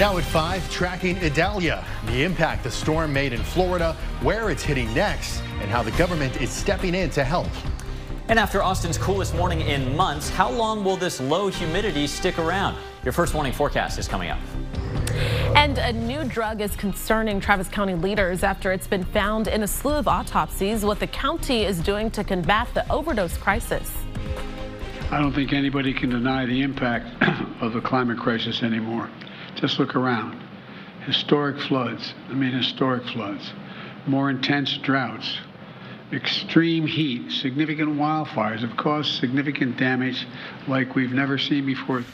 Now at 5, tracking Idalia, the impact the storm made in Florida, where it's hitting next, and how the government is stepping in to help. And after Austin's coolest morning in months, how long will this low humidity stick around? Your first morning forecast is coming up. And a new drug is concerning Travis County leaders after it's been found in a slew of autopsies. What the county is doing to combat the overdose crisis. I don't think anybody can deny the impact of the climate crisis anymore. Just look around. Historic floods, I mean historic floods, more intense droughts, extreme heat, significant wildfires have caused significant damage like we've never seen before.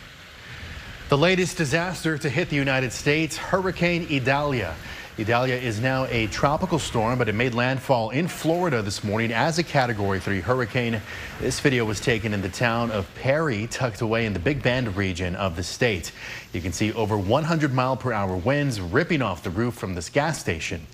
The latest disaster to hit the United States, Hurricane Idalia. Idalia is now a tropical storm, but it made landfall in Florida this morning as a Category 3 hurricane. This video was taken in the town of Perry, tucked away in the Big Bend region of the state. You can see over 100 mile per hour winds ripping off the roof from this gas station.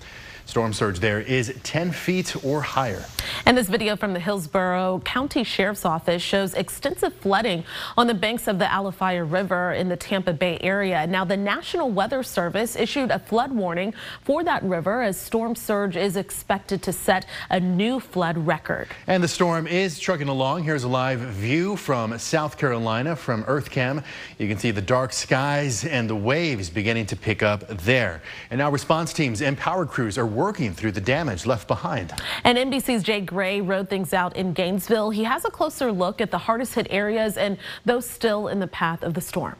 Storm surge there is 10 feet or higher. And this video from the Hillsborough County Sheriff's Office shows extensive flooding on the banks of the Alafia River in the Tampa Bay area. Now, the National Weather Service issued a flood warning for that river as storm surge is expected to set a new flood record. And the storm is trucking along. Here's a live view from South Carolina from EarthCam. You can see the dark skies and the waves beginning to pick up there. And now response teams and power crews are working through the damage left behind. And NBC's Jay Gray rode things out in Gainesville. He has a closer look at the hardest hit areas and those still in the path of the storm.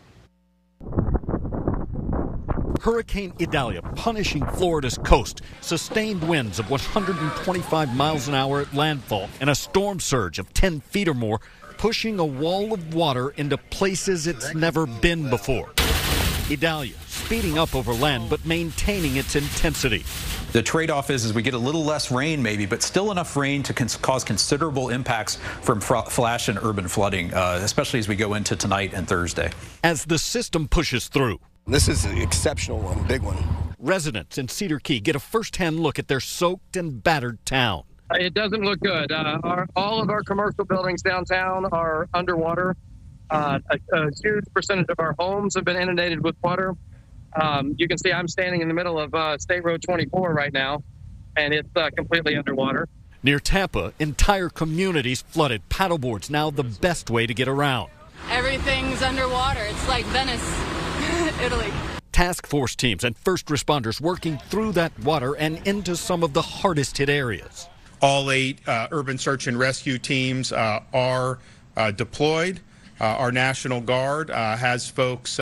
Hurricane Idalia punishing Florida's coast. Sustained winds of 125 miles an hour at landfall and a storm surge of 10 feet or more, pushing a wall of water into places it's never been before. Idalia speeding up over land but maintaining its intensity. The trade-off is, is we get a little less rain maybe, but still enough rain to cons cause considerable impacts from flash and urban flooding, uh, especially as we go into tonight and Thursday. As the system pushes through. This is an exceptional one, big one. Residents in Cedar Key get a first-hand look at their soaked and battered town. It doesn't look good. Uh, our, all of our commercial buildings downtown are underwater. Uh, a, a, huge percentage of our homes have been inundated with water. Um, you can see I'm standing in the middle of uh, State Road 24 right now, and it's uh, completely underwater. Near Tampa, entire communities flooded. Paddleboards now the best way to get around. Everything's underwater. It's like Venice, Italy. Task force teams and first responders working through that water and into some of the hardest hit areas. All eight uh, urban search and rescue teams uh, are uh, deployed. Uh, our National Guard uh, has folks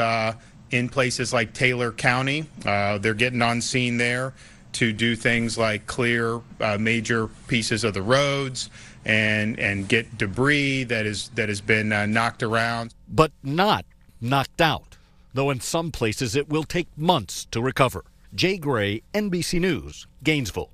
in places like Taylor County. Uh, they're getting on scene there to do things like clear uh, major pieces of the roads and and get debris that is that has been uh, knocked around, but not knocked out. Though in some places it will take months to recover. Jay Gray, NBC News, Gainesville.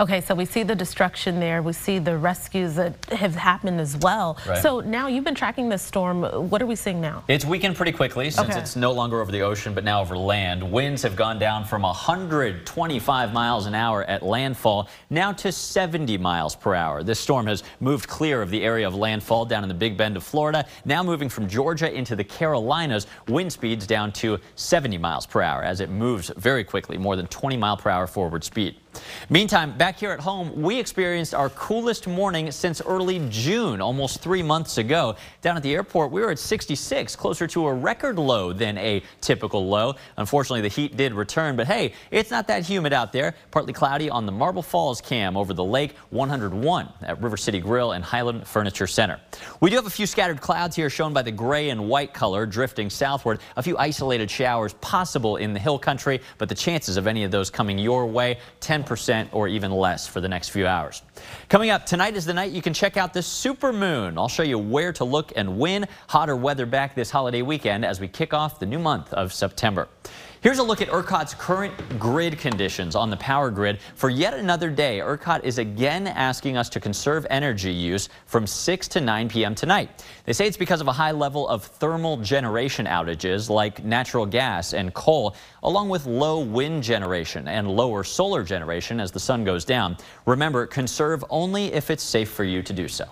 Okay, so we see the destruction there. We see the rescues that have happened as well. Right. So now you've been tracking this storm. What are we seeing now? It's weakened pretty quickly since okay. it's no longer over the ocean, but now over land. Winds have gone down from 125 miles an hour at landfall now to 70 miles per hour. This storm has moved clear of the area of landfall down in the Big Bend of Florida, now moving from Georgia into the Carolinas. Wind speeds down to 70 miles per hour as it moves very quickly, more than 20 mile per hour forward speed. Meantime, back here at home, we experienced our coolest morning since early June, almost three months ago. Down at the airport, we were at 66, closer to a record low than a typical low. Unfortunately, the heat did return, but hey, it's not that humid out there. Partly cloudy on the Marble Falls cam over the lake, 101 at River City Grill and Highland Furniture Center. We do have a few scattered clouds here shown by the gray and white color drifting southward. A few isolated showers possible in the hill country, but the chances of any of those coming your way, 10 percent or even less for the next few hours. Coming up tonight is the night you can check out the super moon. I'll show you where to look and when. Hotter weather back this holiday weekend as we kick off the new month of September. Here's a look at ERCOT's current grid conditions on the power grid. For yet another day, ERCOT is again asking us to conserve energy use from 6 to 9 p.m. tonight. They say it's because of a high level of thermal generation outages like natural gas and coal, along with low wind generation and lower solar generation as the sun goes down. Remember, conserve only if it's safe for you to do so.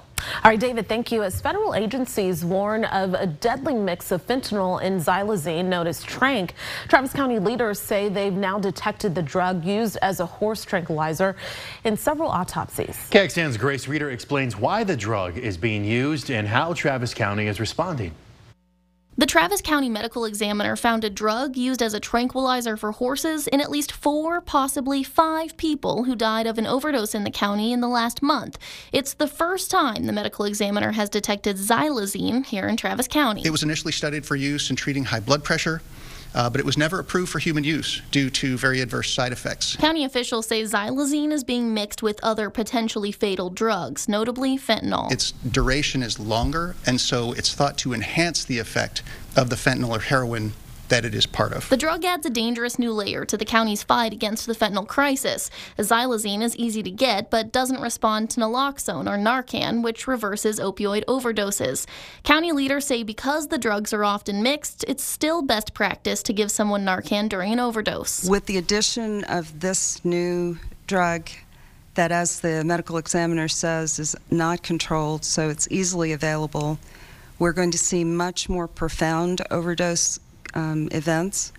All right, David, thank you. As federal agencies warn of a deadly mix of fentanyl and xylazine known as Tranq, Travis County leaders say they've now detected the drug used as a horse tranquilizer in several autopsies. KXAN's Grace Reader explains why the drug is being used and how Travis County is responding. The Travis County Medical Examiner found a drug used as a tranquilizer for horses in at least four, possibly five people who died of an overdose in the county in the last month. It's the first time the medical examiner has detected xylazine here in Travis County. It was initially studied for use in treating high blood pressure, uh, but it was never approved for human use due to very adverse side effects. County officials say xylazine is being mixed with other potentially fatal drugs, notably fentanyl. Its duration is longer, and so it's thought to enhance the effect of the fentanyl or heroin that it is part of. The drug adds a dangerous new layer to the county's fight against the fentanyl crisis. Xylazine is easy to get but doesn't respond to naloxone or Narcan, which reverses opioid overdoses. County leaders say because the drugs are often mixed, it's still best practice to give someone Narcan during an overdose. With the addition of this new drug, that, as the medical examiner says, is not controlled, so it's easily available. We're going to see much more profound overdose um, events.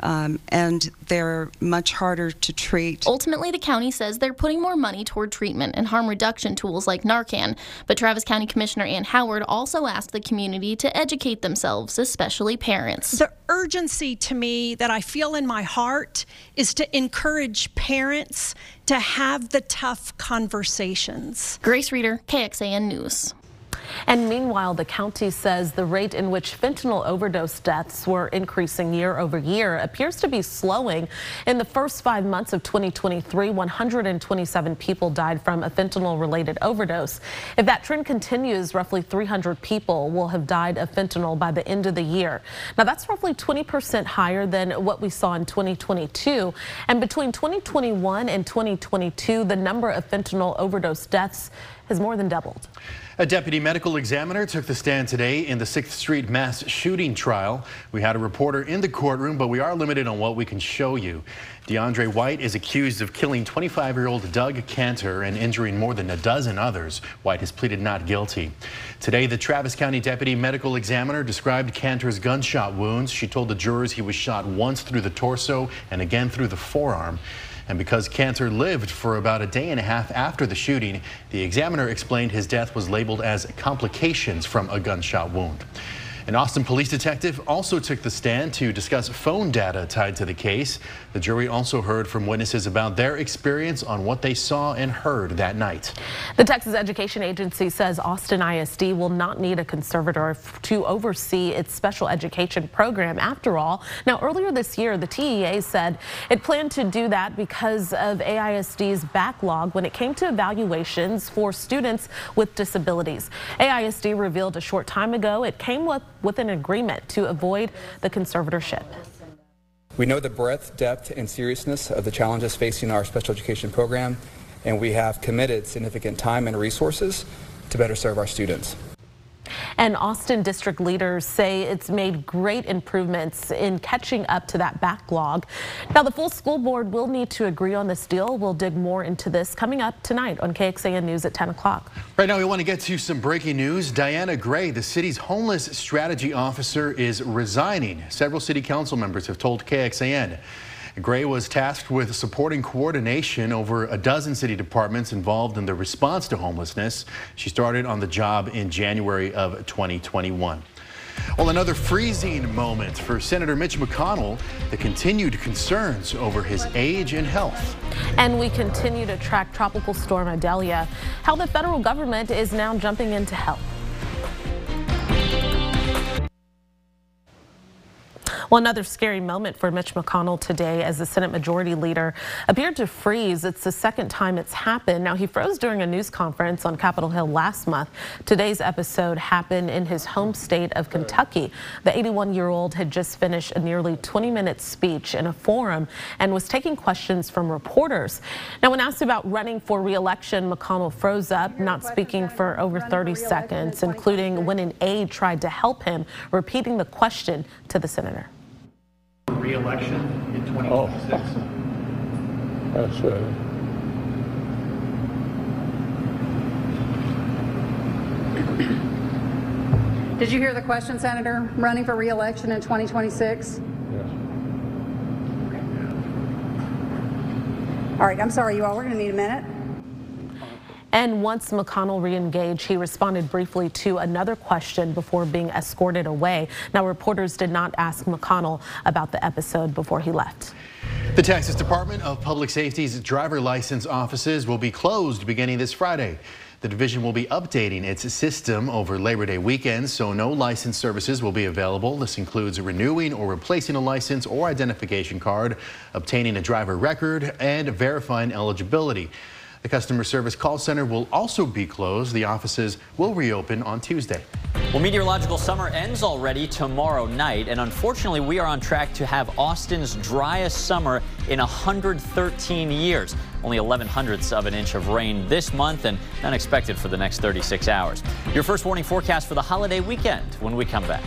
Um, and they're much harder to treat. Ultimately, the county says they're putting more money toward treatment and harm reduction tools like Narcan. But Travis County Commissioner Ann Howard also asked the community to educate themselves, especially parents. The urgency to me that I feel in my heart is to encourage parents to have the tough conversations. Grace Reader, KXAN News. And meanwhile, the county says the rate in which fentanyl overdose deaths were increasing year over year appears to be slowing. In the first five months of 2023, 127 people died from a fentanyl related overdose. If that trend continues, roughly 300 people will have died of fentanyl by the end of the year. Now, that's roughly 20% higher than what we saw in 2022. And between 2021 and 2022, the number of fentanyl overdose deaths has more than doubled. A deputy medical examiner took the stand today in the 6th Street mass shooting trial. We had a reporter in the courtroom, but we are limited on what we can show you. De'Ondre White is accused of killing 25-year-old Doug Kantor and injuring more than a dozen others. White has pleaded not guilty. Today, the Travis County deputy medical examiner described Kantor's gunshot wounds. She told the jurors he was shot once through the torso and again through the forearm. And because Kantor lived for about a day and a half after the shooting, the examiner explained his death was labeled as complications from a gunshot wound. An Austin police detective also took the stand to discuss phone data tied to the case. The jury also heard from witnesses about their experience on what they saw and heard that night. The Texas Education Agency says Austin ISD will not need a conservator to oversee its special education program after all. Now, earlier this year, the TEA said it planned to do that because of AISD's backlog when it came to evaluations for students with disabilities. AISD revealed a short time ago it came with with an agreement to avoid the conservatorship. We know the breadth, depth, and seriousness of the challenges facing our special education program, and we have committed significant time and resources to better serve our students. And Austin district leaders say it's made great improvements in catching up to that backlog. Now, the full school board will need to agree on this deal. We'll dig more into this coming up tonight on KXAN News at 10 o'clock. Right now, we want to get to some breaking news. Dianna Grey, the city's homeless strategy officer, is resigning. Several city council members have told KXAN. Grey was tasked with supporting coordination over a dozen city departments involved in the response to homelessness. She started on the job in January of 2021. Well, another freezing moment for Senator Mitch McConnell, the continued concerns over his age and health. And we continue to track Tropical Storm Idalia, how the federal government is now jumping in to help. Well, another scary moment for Mitch McConnell today as the Senate Majority Leader appeared to freeze. It's the second time it's happened. Now, he froze during a news conference on Capitol Hill last month. Today's episode happened in his home state of Kentucky. The 81-year-old had just finished a nearly 20-minute speech in a forum and was taking questions from reporters. Now, when asked about running for re-election, McConnell froze up, not speaking for over 30 seconds, including when an aide tried to help him, repeating the question to the senator Re-election in 2026? Oh. That's right. Did you hear the question, Senator? Running for re-election in 2026? Yes. All right, I'm sorry, you all. We're going to need a minute. And once McConnell reengaged, he responded briefly to another question before being escorted away. Now, reporters did not ask McConnell about the episode before he left. The Texas Department of Public Safety's driver license offices will be closed beginning this Friday. The division will be updating its system over Labor Day weekend, so no license services will be available. This includes renewing or replacing a license or identification card, obtaining a driver record, and verifying eligibility. The customer service call center will also be closed. The offices will reopen on Tuesday. Well, meteorological summer ends already tomorrow night, and unfortunately, we are on track to have Austin's driest summer in 113 years. Only 11 hundredths of an inch of rain this month, and none expected for the next 36 hours. Your first warning forecast for the holiday weekend when we come back.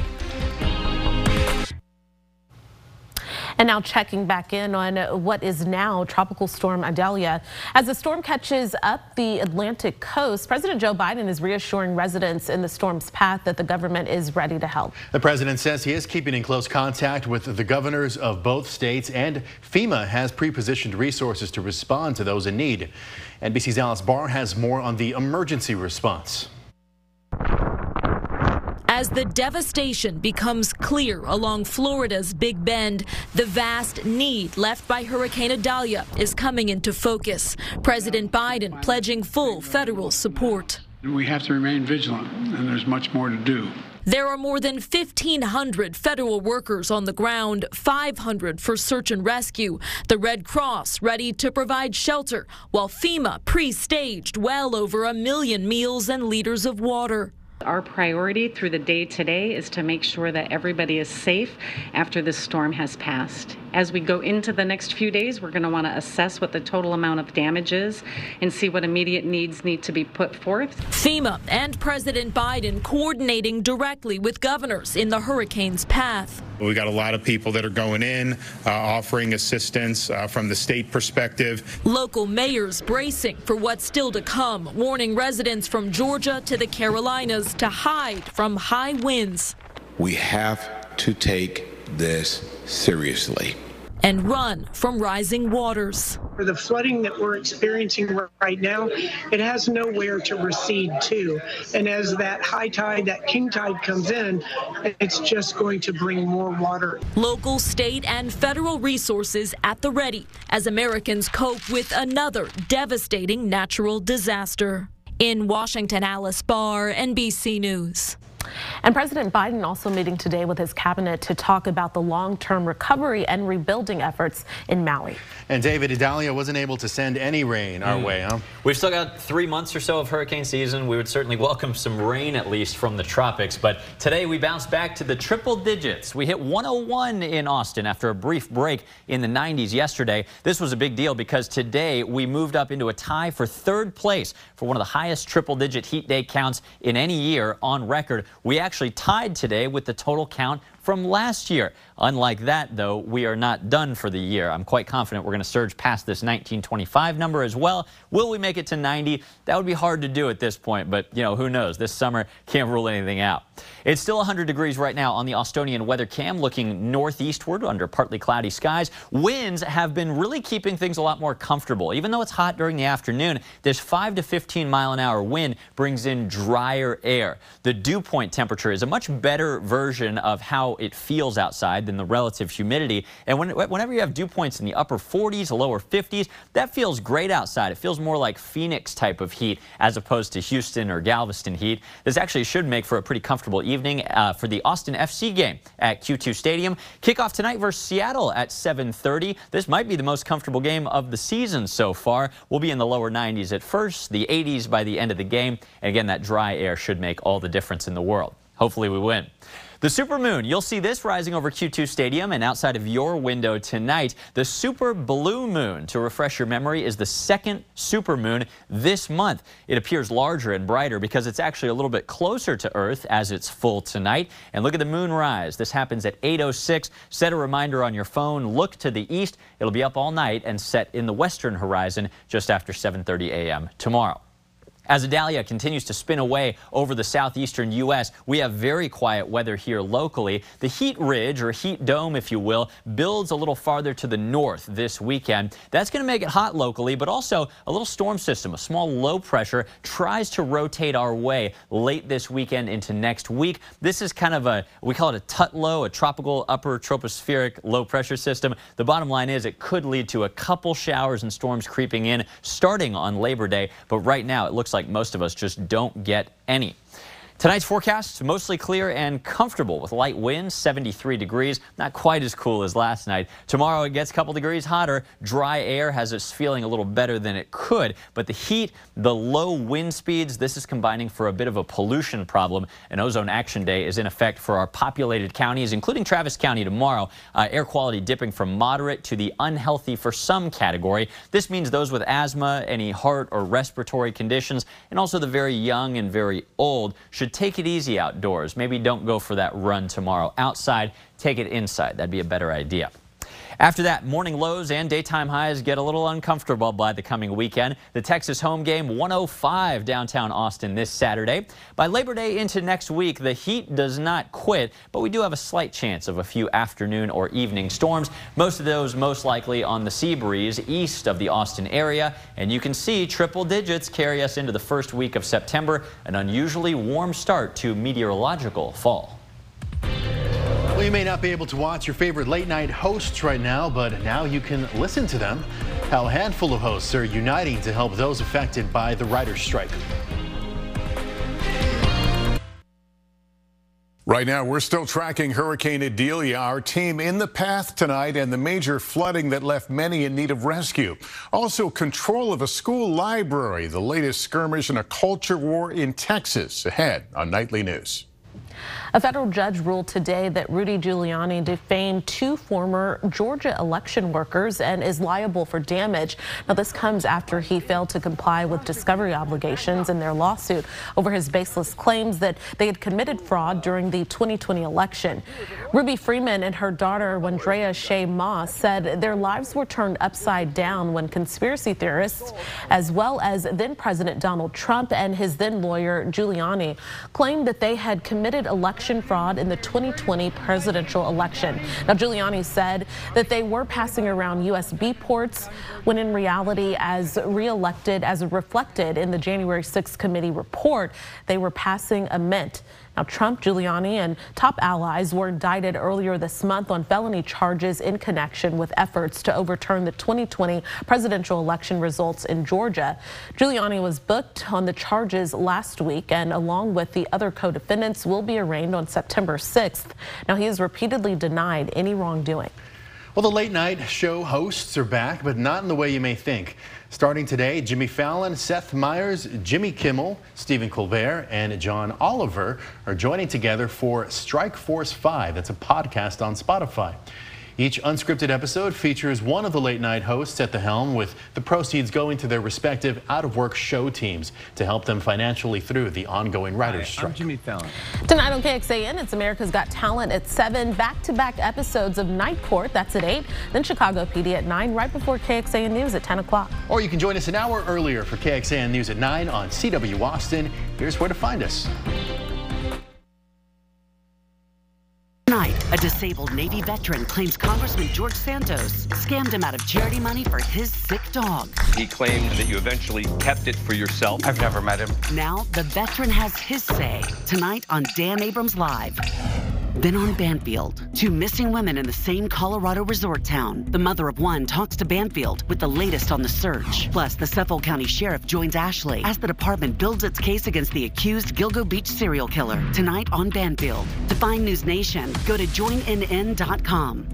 And now checking back in on uh, what is now Tropical Storm Idalia. As the storm catches up the Atlantic coast, President Joe Biden is reassuring residents in the storm's path that the government is ready to help. The president says he is keeping in close contact with the governors of both states and FEMA has pre-positioned resources to respond to those in need. NBC's Alice Barr has more on the emergency response. As the devastation becomes clear along Florida's Big Bend, the vast need left by Hurricane Idalia is coming into focus. President Biden pledging full federal support. We have to remain vigilant, and there's much more to do. There are more than 1,500 federal workers on the ground, 500 for search and rescue. The Red Cross ready to provide shelter, while FEMA pre staged well over a million meals and liters of water. Our priority through the day today is to make sure that everybody is safe after this storm has passed. As we go into the next few days, we're going to want to assess what the total amount of damage is and see what immediate needs need to be put forth. FEMA and President Biden coordinating directly with governors in the hurricane's path. We got a lot of people that are going in, uh, offering assistance uh, from the state perspective. Local mayors bracing for what's still to come, warning residents from Georgia to the Carolinas to hide from high winds. We have to take this seriously and run from rising waters. For the flooding that we're experiencing right now, it has nowhere to recede to. And as that high tide, that king tide comes in, it's just going to bring more water. Local, state, and federal resources at the ready as Americans cope with another devastating natural disaster. In Washington, Alice Barr, NBC News. And President Biden also meeting today with his cabinet to talk about the long-term recovery and rebuilding efforts in Maui. And David Idalia wasn't able to send any rain our mm. way, huh? We've still got three months or so of hurricane season. We would certainly welcome some rain at least from the tropics. But today we bounced back to the triple digits. We hit 101 in Austin after a brief break in the 90s yesterday. This was a big deal because today we moved up into a tie for third place for one of the highest triple digit heat day counts in any year on record. We actually tied today with the total count from last year. Unlike that, though, we are not done for the year. I'm quite confident we're going to surge past this 1925 number as well. Will we make it to 90? That would be hard to do at this point, but you know, who knows? This summer can't rule anything out. It's still 100 degrees right now on the Austonian weather cam, looking northeastward under partly cloudy skies. Winds have been really keeping things a lot more comfortable. Even though it's hot during the afternoon, this 5 to 15 mile an hour wind brings in drier air. The dew point temperature is a much better version of how it feels outside than the relative humidity. And when, whenever you have dew points in the upper 40s, lower 50s, that feels great outside. It feels more like Phoenix type of heat as opposed to Houston or Galveston heat. This actually should make for a pretty comfortable evening uh, for the Austin FC game at Q2 Stadium. Kickoff tonight versus Seattle at 7.30. This might be the most comfortable game of the season so far. We'll be in the lower 90s at first, the 80s by the end of the game. And again, that dry air should make all the difference in the world. Hopefully we win. The supermoon, you'll see this rising over Q2 Stadium and outside of your window tonight. The super blue moon, to refresh your memory, is the second supermoon this month. It appears larger and brighter because it's actually a little bit closer to Earth as it's full tonight. And look at the moon rise. This happens at 8.06. Set a reminder on your phone. Look to the east. It'll be up all night and set in the western horizon just after 7.30 a.m. tomorrow. As Idalia continues to spin away over the southeastern U.S., we have very quiet weather here locally. The heat ridge, or heat dome, if you will, builds a little farther to the north this weekend. That's going to make it hot locally, but also a little storm system, a small low pressure, tries to rotate our way late this weekend into next week. This is kind of a, we call it a TUTT low, a tropical upper tropospheric low pressure system. The bottom line is it could lead to a couple showers and storms creeping in starting on Labor Day, but right now it looks like most of us just don't get any. Tonight's forecast mostly clear and comfortable with light winds, 73 degrees. Not quite as cool as last night. Tomorrow it gets a couple degrees hotter. Dry air has us feeling a little better than it could. But the heat, the low wind speeds, this is combining for a bit of a pollution problem. An ozone action day is in effect for our populated counties, including Travis County tomorrow. Uh, air quality dipping from moderate to the unhealthy for some category. This means those with asthma, any heart or respiratory conditions, and also the very young and very old should take it easy outdoors. Maybe don't go for that run tomorrow outside. Take it inside. That'd be a better idea. After that, morning lows and daytime highs get a little uncomfortable by the coming weekend. The Texas home game 105 downtown Austin this Saturday. By Labor Day into next week, the heat does not quit, but we do have a slight chance of a few afternoon or evening storms. Most of those most likely on the sea breeze east of the Austin area. And you can see triple digits carry us into the first week of September, an unusually warm start to meteorological fall. Well, you may not be able to watch your favorite late night hosts right now, but now you can listen to them. How a handful of hosts are uniting to help those affected by the writer's strike. Right now, we're still tracking Hurricane Idalia, our team in the path tonight, and the major flooding that left many in need of rescue. Also, control of a school library, the latest skirmish in a culture war in Texas. Ahead on Nightly News. A federal judge ruled today that Rudy Giuliani defamed two former Georgia election workers and is liable for damage. Now, this comes after he failed to comply with discovery obligations in their lawsuit over his baseless claims that they had committed fraud during the 2020 election. Ruby Freeman and her daughter, Wandrea Shaye Moss, said their lives were turned upside down when conspiracy theorists, as well as then President Donald Trump and his then lawyer Giuliani, claimed that they had committed election fraud in the 2020 presidential election. Now, Giuliani said that they were passing around USB ports when in reality, as reelected, as reflected in the January 6th committee report, they were passing a mint. Now, Trump, Giuliani, and top allies were indicted earlier this month on felony charges in connection with efforts to overturn the 2020 presidential election results in Georgia. Giuliani was booked on the charges last week and along with the other co-defendants will be arraigned on September 6th. Now, he has repeatedly denied any wrongdoing. Well, the late night show hosts are back, but not in the way you may think. Starting today, Jimmy Fallon, Seth Meyers, Jimmy Kimmel, Stephen Colbert, and John Oliver are joining together for Strike Force 5. That's a podcast on Spotify. Each unscripted episode features one of the late night hosts at the helm with the proceeds going to their respective out of work show teams to help them financially through the ongoing writer's Hi, strike. I'm Jimmy Fallon. Tonight on KXAN, it's America's Got Talent at 7, back-to-back episodes of Night Court, that's at 8, then Chicago PD at 9, right before KXAN News at 10 o'clock. Or you can join us an hour earlier for KXAN News at 9 on CW Austin. Here's where to find us. Tonight, a disabled Navy veteran claims Congressman George Santos scammed him out of charity money for his sick dog. He claimed that you eventually kept it for yourself. I've never met him. Now, the veteran has his say. Tonight on Dan Abrams Live. Then on Banfield, two missing women in the same Colorado resort town. The mother of one talks to Banfield with the latest on the search. Plus, the Suffolk County Sheriff joins Ashley as the department builds its case against the accused Gilgo Beach serial killer. Tonight on Banfield. To find News Nation, go to joinnn.com.